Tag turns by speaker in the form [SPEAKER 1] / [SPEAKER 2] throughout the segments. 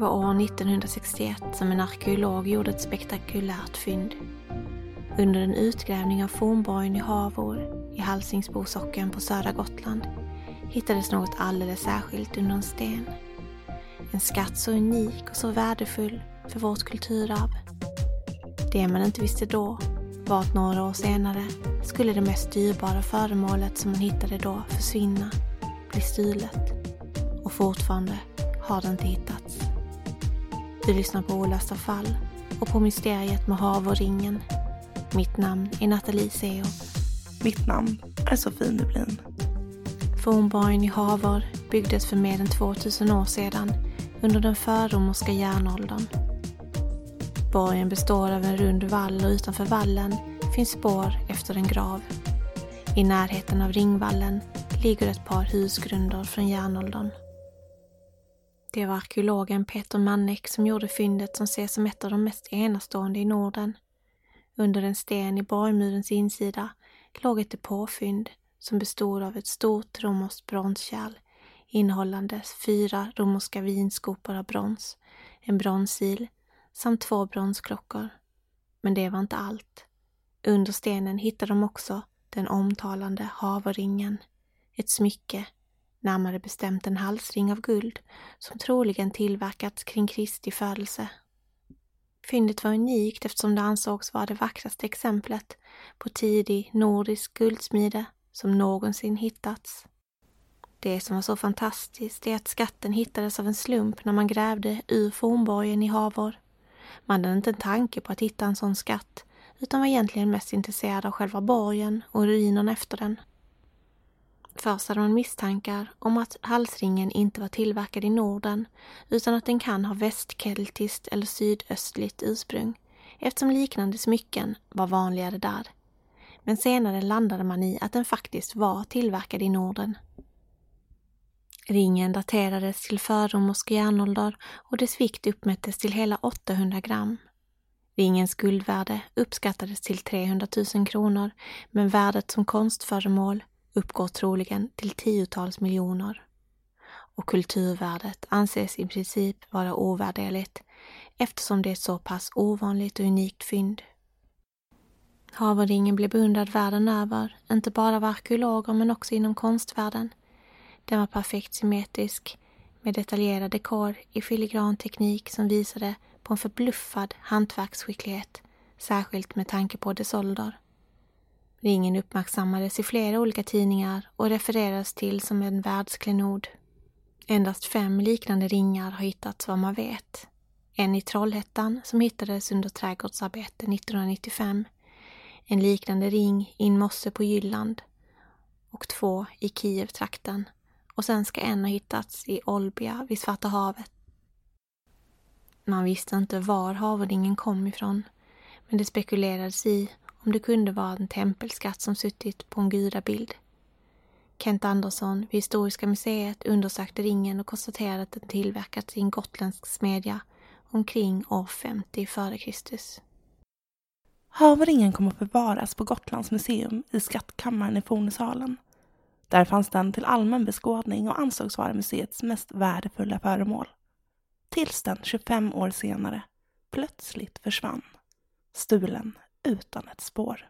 [SPEAKER 1] Var år 1961 som en arkeolog gjorde ett spektakulärt fynd. Under en utgrävning av fornborgen i Havor i Halsingsbo socken på södra Gotland hittades något alldeles särskilt under en sten. En skatt så unik och så värdefull för vårt kulturarv. Det man inte visste då var att några år senare skulle det mest dyrbara föremålet som man hittade då försvinna, bli stulet. Och fortfarande har det inte hittats. Du lyssnar på Olösta fall och på Mysteriet med hav och ringen. Mitt namn är Nathalie Seo.
[SPEAKER 2] Mitt namn är Sofie Nublin.
[SPEAKER 1] Fornborgen i Havor byggdes för mer än 2000 år sedan under den förromerska järnåldern. Borgen består av en rund vall och utanför vallen finns spår efter en grav. I närheten av ringvallen ligger ett par husgrunder från järnåldern. Det var arkeologen Peter Mannek som gjorde fyndet som ses som ett av de mest enastående i Norden. Under en sten i borgmurens insida låg ett depåfynd som bestod av ett stort romerskt bronskärl innehållande fyra romerska vinskopor av brons, en bronsil samt två bronsklockor. Men det var inte allt. Under stenen hittade de också den omtalande haveringen, ett smycke närmare bestämt en halsring av guld som troligen tillverkats kring Kristi födelse. Fyndet var unikt eftersom det ansågs vara det vackraste exemplet på tidig nordisk guldsmide som någonsin hittats. Det som var så fantastiskt är att skatten hittades av en slump när man grävde ur fornborgen i Havor. Man hade inte en tanke på att hitta en sån skatt utan var egentligen mest intresserad av själva borgen och ruinerna efter den. Först hade man misstankar om att halsringen inte var tillverkad i Norden utan att den kan ha västkeltiskt eller sydöstligt ursprung eftersom liknande smycken var vanligare där. Men senare landade man i att den faktiskt var tillverkad i Norden. Ringen daterades till förromersk järnålder och dess vikt uppmättes till hela 800 gram. Ringens guldvärde uppskattades till 300 000 kronor men värdet som konstföremål uppgår troligen till tiotals miljoner. Och kulturvärdet anses i princip vara ovärderligt eftersom det är ett så pass ovanligt och unikt fynd. Haveringen blev beundrad världen över, inte bara av arkeologer men också inom konstvärlden. Den var perfekt symmetrisk med detaljerad dekor i filigran teknik som visade på en förbluffad hantverksskicklighet, särskilt med tanke på dess ålder. Ringen uppmärksammades i flera olika tidningar och refererades till som en världsklenod. Endast fem liknande ringar har hittats vad man vet. En i Trollhättan som hittades under trädgårdsarbete 1995. En liknande ring i en Mosse på Jylland och två i Kiev-trakten. Och sen ska en ha hittats i Olbia vid Svarta havet. Man visste inte var havringen kom ifrån, men det spekulerades i om det kunde vara en tempelskatt som suttit på en gudabild. Kent Andersson vid Historiska museet undersökte ringen och konstaterade att den tillverkats i en gotländsk smedja omkring år 50 f.Kr.
[SPEAKER 2] Havringen kom att bevaras på Gotlands museum i skattkammaren i Fornsalen. Där fanns den till allmän beskådning och ansågs vara museets mest värdefulla föremål. Tills den 25 år senare plötsligt försvann. Stulen utan ett spår.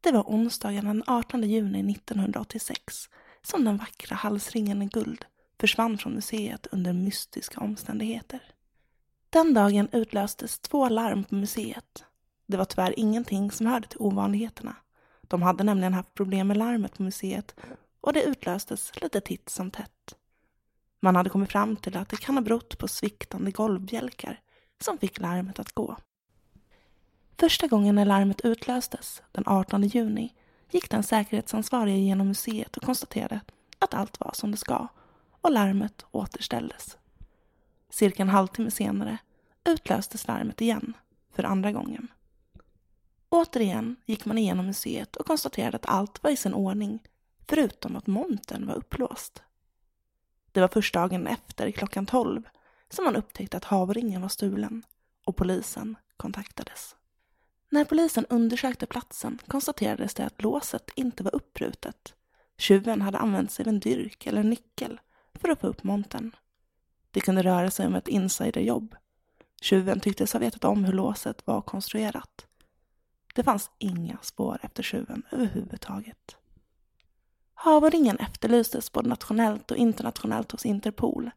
[SPEAKER 2] Det var onsdagen den 18 juni 1986 som den vackra halsringen i guld försvann från museet under mystiska omständigheter. Den dagen utlöstes två larm på museet. Det var tyvärr ingenting som hörde till ovanligheterna. De hade nämligen haft problem med larmet på museet och det utlöstes lite titt som tätt. Man hade kommit fram till att det kan ha berott på sviktande golvbjälkar som fick larmet att gå. Första gången när larmet utlöstes, den 18 juni, gick den säkerhetsansvarige genom museet och konstaterade att allt var som det ska och larmet återställdes. Cirka en halvtimme senare utlöstes larmet igen, för andra gången. Återigen gick man igenom museet och konstaterade att allt var i sin ordning, förutom att montern var upplåst. Det var först dagen efter, klockan tolv, som man upptäckte att havringen var stulen och polisen kontaktades. När polisen undersökte platsen konstaterades det att låset inte var uppbrutet. Tjuven hade använt sig av en dyrk eller nyckel för att få upp montern. Det kunde röra sig om ett insiderjobb. Tjuven tycktes ha vetat om hur låset var konstruerat. Det fanns inga spår efter tjuven överhuvudtaget. Havoringen efterlystes både nationellt och internationellt hos Interpol.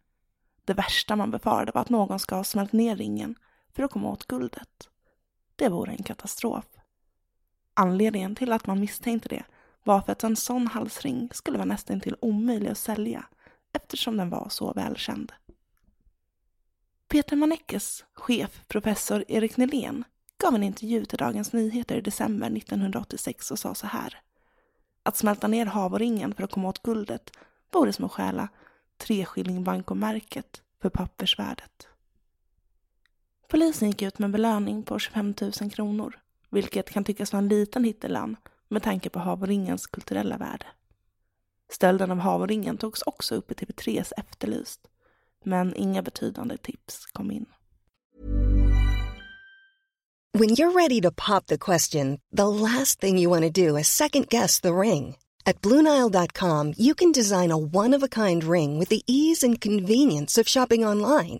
[SPEAKER 2] Det värsta man befarade var att någon ska ha smält ner ringen för att komma åt guldet. Det vore en katastrof. Anledningen till att man misstänkte det var för att en sån halsring skulle vara nästan till omöjlig att sälja eftersom den var så välkänd. Peter Maneckes chef, professor Erik Nylén, gav en intervju till Dagens Nyheter i december 1986 och sa så här. Att smälta ner havoringen för att komma åt guldet vore som att stjäla treskilling bankomärket för pappersvärdet. Polisen gick ut med belöning på 25 000 kronor, vilket kan tyckas vara en liten hittelön med tanke på havringens kulturella värde. Stölden av havringen togs också upp i TV3s Efterlyst, men inga betydande tips kom in.
[SPEAKER 3] When you're ready to pop the question, the last thing you want to do is second guess the ring. At BlueNile.com you can design a one-of-a-kind ring with the ease and convenience of shopping online.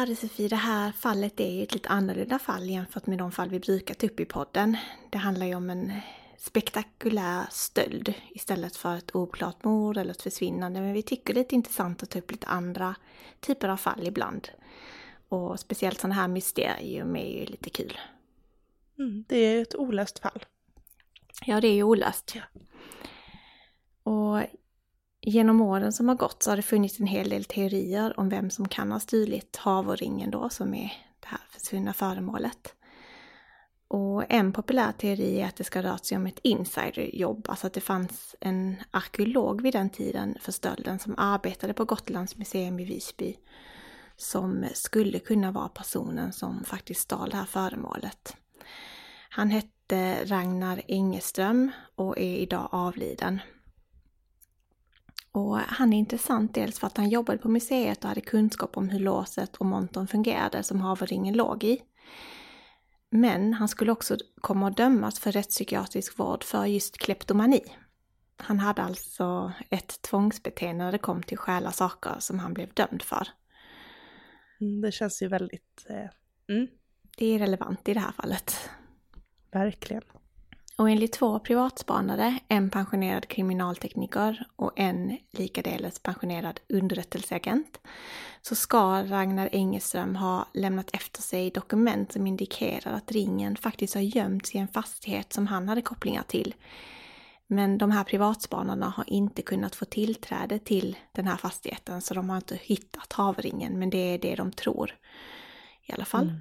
[SPEAKER 1] Ja, det här fallet är ju ett lite annorlunda fall jämfört med de fall vi brukar ta upp i podden. Det handlar ju om en spektakulär stöld istället för ett oklart mord eller ett försvinnande. Men vi tycker det är intressant att ta upp lite andra typer av fall ibland. Och speciellt sådana här mysterium är ju lite kul.
[SPEAKER 2] Mm, det är ett olöst fall.
[SPEAKER 1] Ja, det är ju olöst.
[SPEAKER 2] Ja.
[SPEAKER 1] Och genom åren som har gått så har det funnits en hel del teorier om vem som kan ha stulit havoringen då, som är det här försvunna föremålet. Och en populär teori är att det ska röra sig om ett insiderjobb, alltså att det fanns en arkeolog vid den tiden för stölden som arbetade på Gotlands museum i Visby som skulle kunna vara personen som faktiskt stal det här föremålet. Han hette Ragnar Engeström och är idag avliden. Och han är intressant dels för att han jobbade på museet och hade kunskap om hur låset och montern fungerade som haveringen låg i. Men han skulle också komma att dömas för rättspsykiatrisk vård för just kleptomani. Han hade alltså ett tvångsbeteende när det kom till stjäla saker som han blev dömd för.
[SPEAKER 2] Mm, Det känns ju väldigt... Eh, mm,
[SPEAKER 1] Det är relevant i det här fallet.
[SPEAKER 2] verkligen.
[SPEAKER 1] Och enligt två privatspanare, en pensionerad kriminaltekniker och en likadeles pensionerad underrättelseagent, så ska Ragnar Engelström ha lämnat efter sig dokument som indikerar att ringen faktiskt har gömts i en fastighet som han hade kopplingar till. Men de här privatspanarna har inte kunnat få tillträde till den här fastigheten så de har inte hittat havringen, men det är det de tror i alla fall.
[SPEAKER 2] Mm.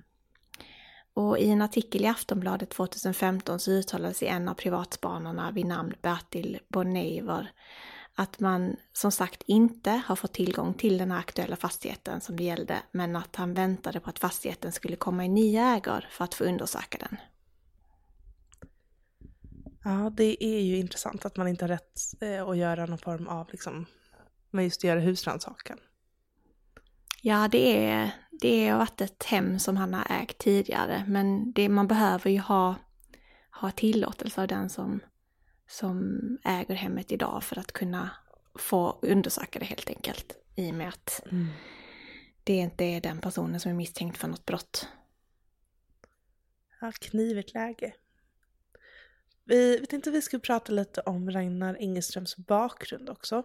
[SPEAKER 1] Och i en artikel i Aftonbladet 2015 så uttalade sig en av privatspanarna vid namn Bertil Bonneiver att man som sagt inte har fått tillgång till den här aktuella fastigheten som det gällde, men att han väntade på att fastigheten skulle komma i nya ägor för att få undersöka den.
[SPEAKER 2] Ja, det är ju intressant att man inte har rätt eh, att göra någon form av, liksom, men just att göra husrannsakan.
[SPEAKER 1] Ja, det är, det har varit ett hem som han har ägt tidigare, men det, man behöver ju ha, ha tillåtelse av den som, som äger hemmet idag för att kunna få undersöka det helt enkelt. I och med att det inte är den personen som är misstänkt för något brott.
[SPEAKER 2] Ja, knivigt läge. Vi vi tänkte att vi skulle prata lite om Ragnar Engeströms bakgrund också.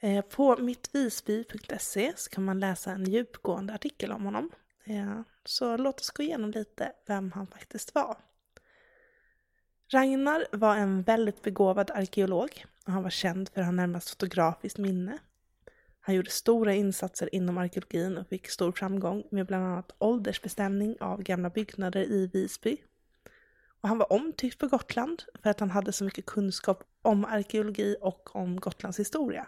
[SPEAKER 2] Eh, på mittvisby.se så kan man läsa en djupgående artikel om honom. Eh, så låt oss gå igenom lite vem han faktiskt var. Ragnar var en väldigt begåvad arkeolog och han var känd för han närmast fotografiskt minne. Han gjorde stora insatser inom arkeologin och fick stor framgång med bland annat åldersbestämning av gamla byggnader i Visby. Och han var omtyckt på Gotland för att han hade så mycket kunskap om arkeologi och om Gotlands historia.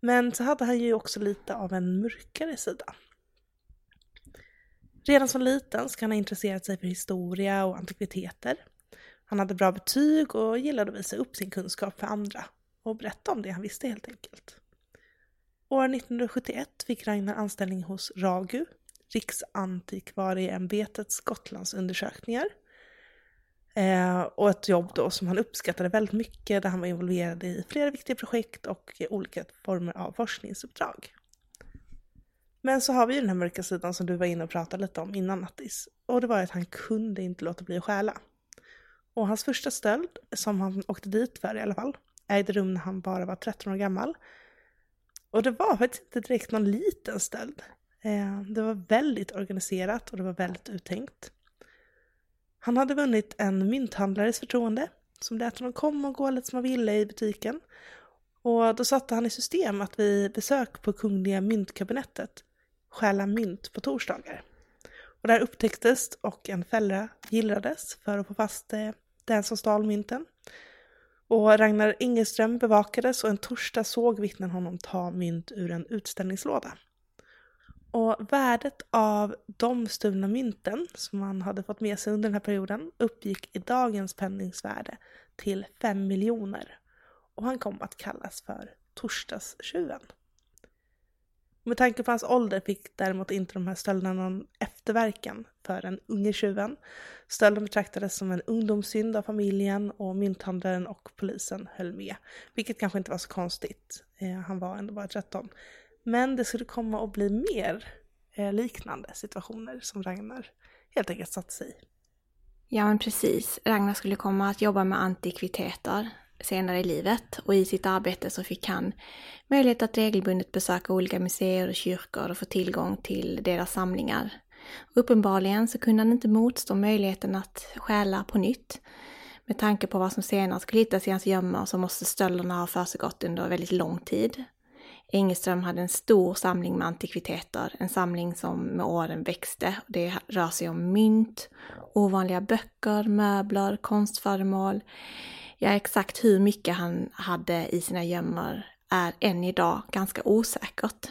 [SPEAKER 2] Men så hade han ju också lite av en mörkare sida. Redan som liten ska han ha intresserat sig för historia och antikviteter. Han hade bra betyg och gillade att visa upp sin kunskap för andra och berätta om det han visste helt enkelt. År 1971 fick Ragnar anställning hos RAGU, Riksantikvarieämbetets Gotlandsundersökningar. Eh, och ett jobb då som han uppskattade väldigt mycket där han var involverad i flera viktiga projekt och i olika former av forskningsuppdrag. Men så har vi ju den här mörka sidan som du var inne och pratade lite om innan Nattis. Och det var att han kunde inte låta bli att stjäla. Och hans första stöld, som han åkte dit för i alla fall, ägde rum när han bara var 13 år gammal. Och det var faktiskt inte direkt någon liten stöld. Eh, det var väldigt organiserat och det var väldigt uttänkt. Han hade vunnit en mynthandlares förtroende som lät honom komma och gå lite som han ville i butiken. Och då satte han i system att vid besök på Kungliga myntkabinettet stjäla mynt på torsdagar. Och där upptäcktes och en fälla gillrades för att få fast eh, den som stal mynten. Och Ragnar Ingeström bevakades och en torsdag såg vittnen honom ta mynt ur en utställningslåda. Och värdet av de stulna mynten som han hade fått med sig under den här perioden uppgick i dagens penningsvärde till 5 miljoner. Och han kom att kallas för torsdagstjuven. Med tanke på hans ålder fick däremot inte de här stölderna någon efterverkan för den unge tjuven. Stölden betraktades som en ungdomssynd av familjen och mynthandlaren och polisen höll med. Vilket kanske inte var så konstigt. Eh, han var ändå bara 13. Men det skulle komma att bli mer eh, liknande situationer som Ragnar helt enkelt satt sig i.
[SPEAKER 1] Ja men precis. Ragnar skulle komma att jobba med antikviteter senare i livet och i sitt arbete så fick han möjlighet att regelbundet besöka olika museer och kyrkor och få tillgång till deras samlingar. Uppenbarligen så kunde han inte motstå möjligheten att stjäla på nytt. Med tanke på vad som senare skulle hittas i hans gömmor så måste stölderna ha försiggått under väldigt lång tid. Engelström hade en stor samling med antikviteter, en samling som med åren växte. Det rör sig om mynt, ovanliga böcker, möbler, konstföremål. Ja, exakt hur mycket han hade i sina gömmor är än idag ganska osäkert.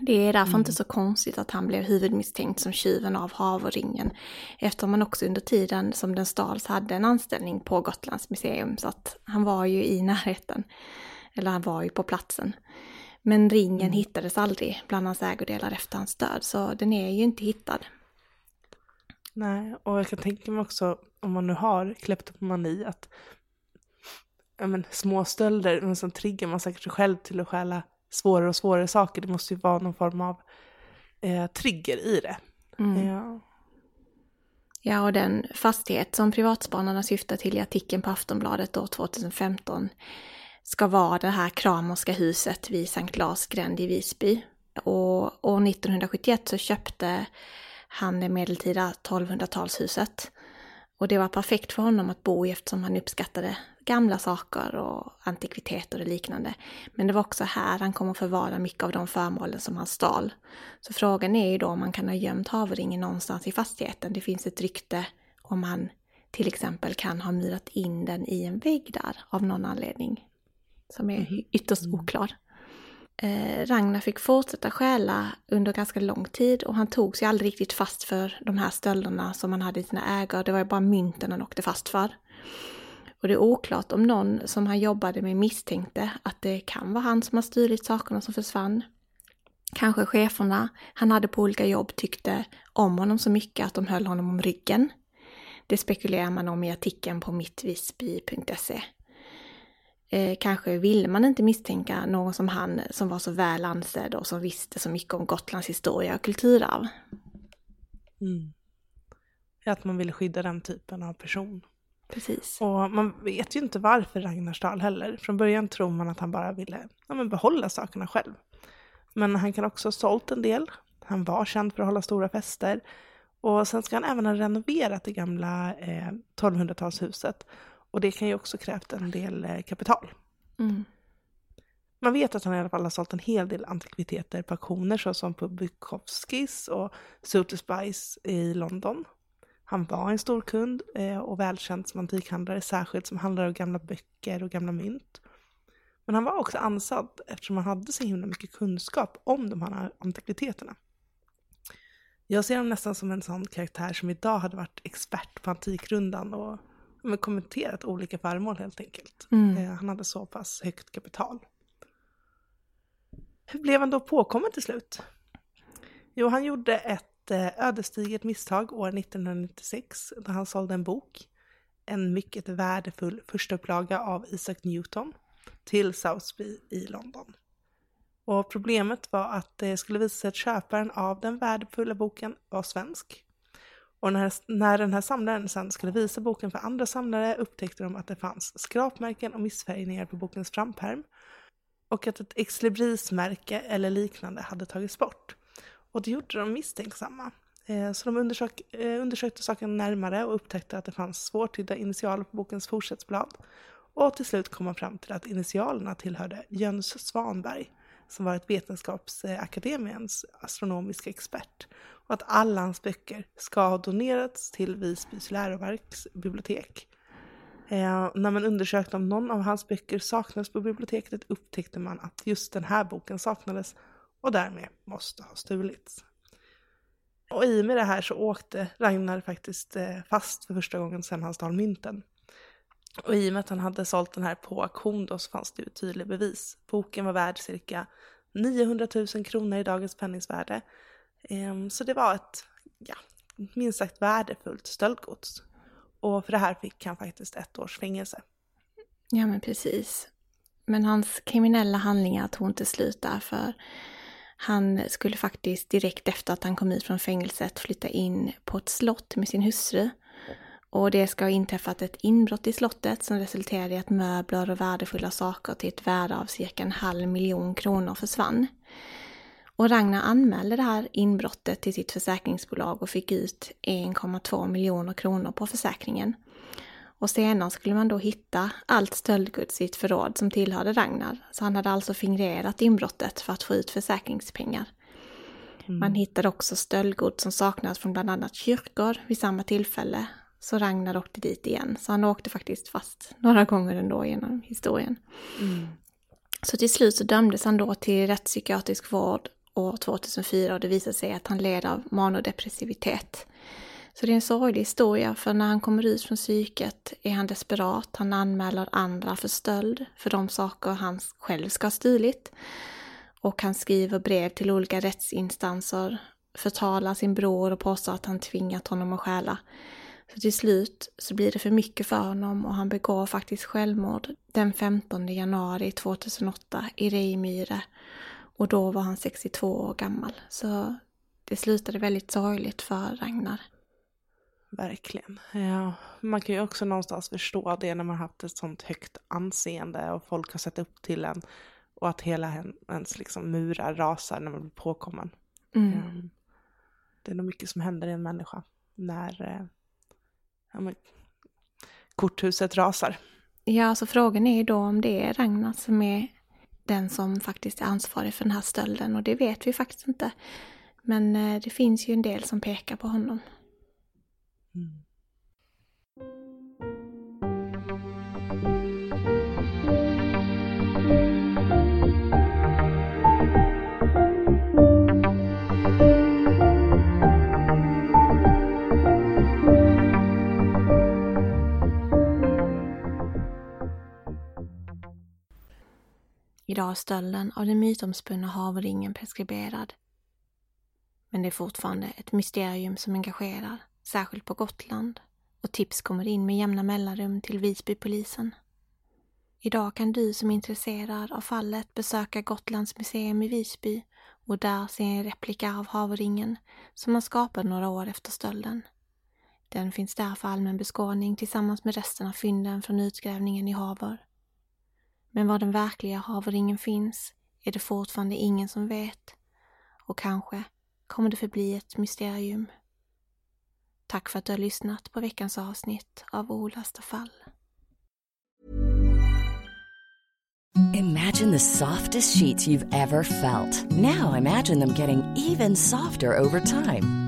[SPEAKER 1] Det är därför mm. inte så konstigt att han blev huvudmisstänkt som tjuven av havringen, eftersom han också under tiden som den stals hade en anställning på Gotlands museum, så att han var ju i närheten. Eller han var ju på platsen. Men ringen mm. hittades aldrig bland hans ägodelar efter hans död, så den är ju inte hittad.
[SPEAKER 2] Nej, och jag kan tänka mig också om man nu har kleptomani att men, småstölder, men som triggar man säkert sig själv till att stjäla svårare och svårare saker. Det måste ju vara någon form av eh, trigger i det. Mm. Ja.
[SPEAKER 1] ja, och den fastighet som privatspanarna syftar till i artikeln på Aftonbladet år 2015 ska vara det här Kramerska huset vid Sankt Lars gränd i Visby. Och år 1971 så köpte han det medeltida 1200-talshuset. Och det var perfekt för honom att bo i eftersom han uppskattade gamla saker och antikviteter och liknande. Men det var också här han kom att förvara mycket av de föremålen som han stal. Så frågan är ju då om han kan ha gömt havringen någonstans i fastigheten. Det finns ett rykte om han till exempel kan ha murat in den i en vägg där av någon anledning som är mhm. ytterst mm. oklar. Eh, Ragnar fick fortsätta stjäla under ganska lång tid och han tog sig aldrig riktigt fast för de här stölderna som han hade i sina ägor. Det var ju bara mynten han åkte fast för. Och det är oklart om någon som han jobbade med misstänkte att det kan vara han som har stulit sakerna som försvann. Kanske cheferna han hade på olika jobb tyckte om honom så mycket att de höll honom om ryggen. Det spekulerar man om i artikeln på mittvisby.se. Eh, kanske ville man inte misstänka någon som han som var så väl ansedd och som visste så mycket om Gotlands historia och kulturarv.
[SPEAKER 2] Mm. Att man ville skydda den typen av person.
[SPEAKER 1] Precis.
[SPEAKER 2] Och man vet ju inte varför Ragnar stal heller. Från början tror man att han bara ville ja, men behålla sakerna själv. Men han kan också ha sålt en del. Han var känd för att hålla stora fester. Och sen ska han även ha renoverat det gamla eh, 1200-talshuset och det kan ju också krävt en del eh, kapital. Mm. Man vet att han i alla fall har sålt en hel del antikviteter på auktioner såsom på Bukowskis och Sotheby's i London. Han var en stor kund eh, och välkänd som antikhandlare, särskilt som handlare av gamla böcker och gamla mynt. Men han var också ansatt eftersom han hade så himla mycket kunskap om de här antikviteterna. Jag ser honom nästan som en sån karaktär som idag hade varit expert på Antikrundan och men kommenterat olika föremål helt enkelt. Mm. Eh, han hade så pass högt kapital. Hur blev han då påkommen till slut? Jo, han gjorde ett eh, ödesdigert misstag år 1996 då han sålde en bok, en mycket värdefull förstaupplaga av Isaac Newton, till Southby i London. Och problemet var att det skulle visa sig att köparen av den värdefulla boken var svensk och när, när den här samlaren sen skulle visa boken för andra samlare upptäckte de att det fanns skrapmärken och missfärgningar på bokens frampärm och att ett exlibrismärke eller liknande hade tagits bort. Och det gjorde dem misstänksamma. Eh, så de undersök, eh, undersökte saken närmare och upptäckte att det fanns svårtydda initialer på bokens fortsättsblad. Och till slut kom man fram till att initialerna tillhörde Jöns Svanberg, som varit Vetenskapsakademiens astronomiska expert och att alla hans böcker ska ha donerats till Visbys läroverksbibliotek. Eh, när man undersökte om någon av hans böcker saknades på biblioteket upptäckte man att just den här boken saknades och därmed måste ha stulits. Och i och med det här så åkte Ragnar faktiskt eh, fast för första gången sedan han stal mynten. Och i och med att han hade sålt den här på auktion då så fanns det ju tydliga bevis. Boken var värd cirka 900 000 kronor i dagens penningsvärde ehm, så det var ett, ja, minst sagt värdefullt stöldgods. Och för det här fick han faktiskt ett års fängelse.
[SPEAKER 1] Ja men precis. Men hans kriminella handlingar tog inte slut där för Han skulle faktiskt direkt efter att han kom ut från fängelset flytta in på ett slott med sin hustru. Och det ska ha inträffat ett inbrott i slottet som resulterade i att möbler och värdefulla saker till ett värde av cirka en halv miljon kronor försvann. Och Ragnar anmälde det här inbrottet till sitt försäkringsbolag och fick ut 1,2 miljoner kronor på försäkringen. Och senare skulle man då hitta allt stöldgods i ett förråd som tillhörde Ragnar. Så han hade alltså fingrerat inbrottet för att få ut försäkringspengar. Mm. Man hittade också stöldgods som saknades från bland annat kyrkor vid samma tillfälle. Så Ragnar åkte dit igen. Så han åkte faktiskt fast några gånger ändå genom historien. Mm. Så till slut så dömdes han då till rättspsykiatrisk vård år 2004 och det visade sig att han led av manodepressivitet. Så det är en sorglig historia för när han kommer ut från psyket är han desperat. Han anmäler andra för stöld för de saker han själv ska ha stulit. Och han skriver brev till olika rättsinstanser, förtalar sin bror och påstår att han tvingat honom att stjäla. Så till slut så blir det för mycket för honom och han begår faktiskt självmord den 15 januari 2008 i Reimyre. Och då var han 62 år gammal. Så det slutade väldigt sorgligt för Ragnar.
[SPEAKER 2] Verkligen. Ja, man kan ju också någonstans förstå det när man haft ett sånt högt anseende och folk har sett upp till en och att hela ens liksom murar rasar när man blir påkommen. Mm. Um, det är nog mycket som händer i en människa när uh, ja, men, korthuset rasar.
[SPEAKER 1] Ja, så alltså frågan är ju då om det är Ragnar som är den som faktiskt är ansvarig för den här stölden och det vet vi faktiskt inte. Men uh, det finns ju en del som pekar på honom. Mm. Idag är stölden av den mytomspunna havringen preskriberad. Men det är fortfarande ett mysterium som engagerar särskilt på Gotland, och tips kommer in med jämna mellanrum till Visbypolisen. Idag kan du som är intresserad av fallet besöka Gotlands museum i Visby och där se en replika av havringen som man skapade några år efter stölden. Den finns där för allmän beskådning tillsammans med resten av fynden från utgrävningen i Haver. Men var den verkliga havringen finns är det fortfarande ingen som vet och kanske kommer det förbli ett mysterium. Tack för att du har lyssnat på veckans avsnitt av Olösta fall.
[SPEAKER 4] Imagine the softest sheets you've ever felt. Now imagine them getting even softer over time.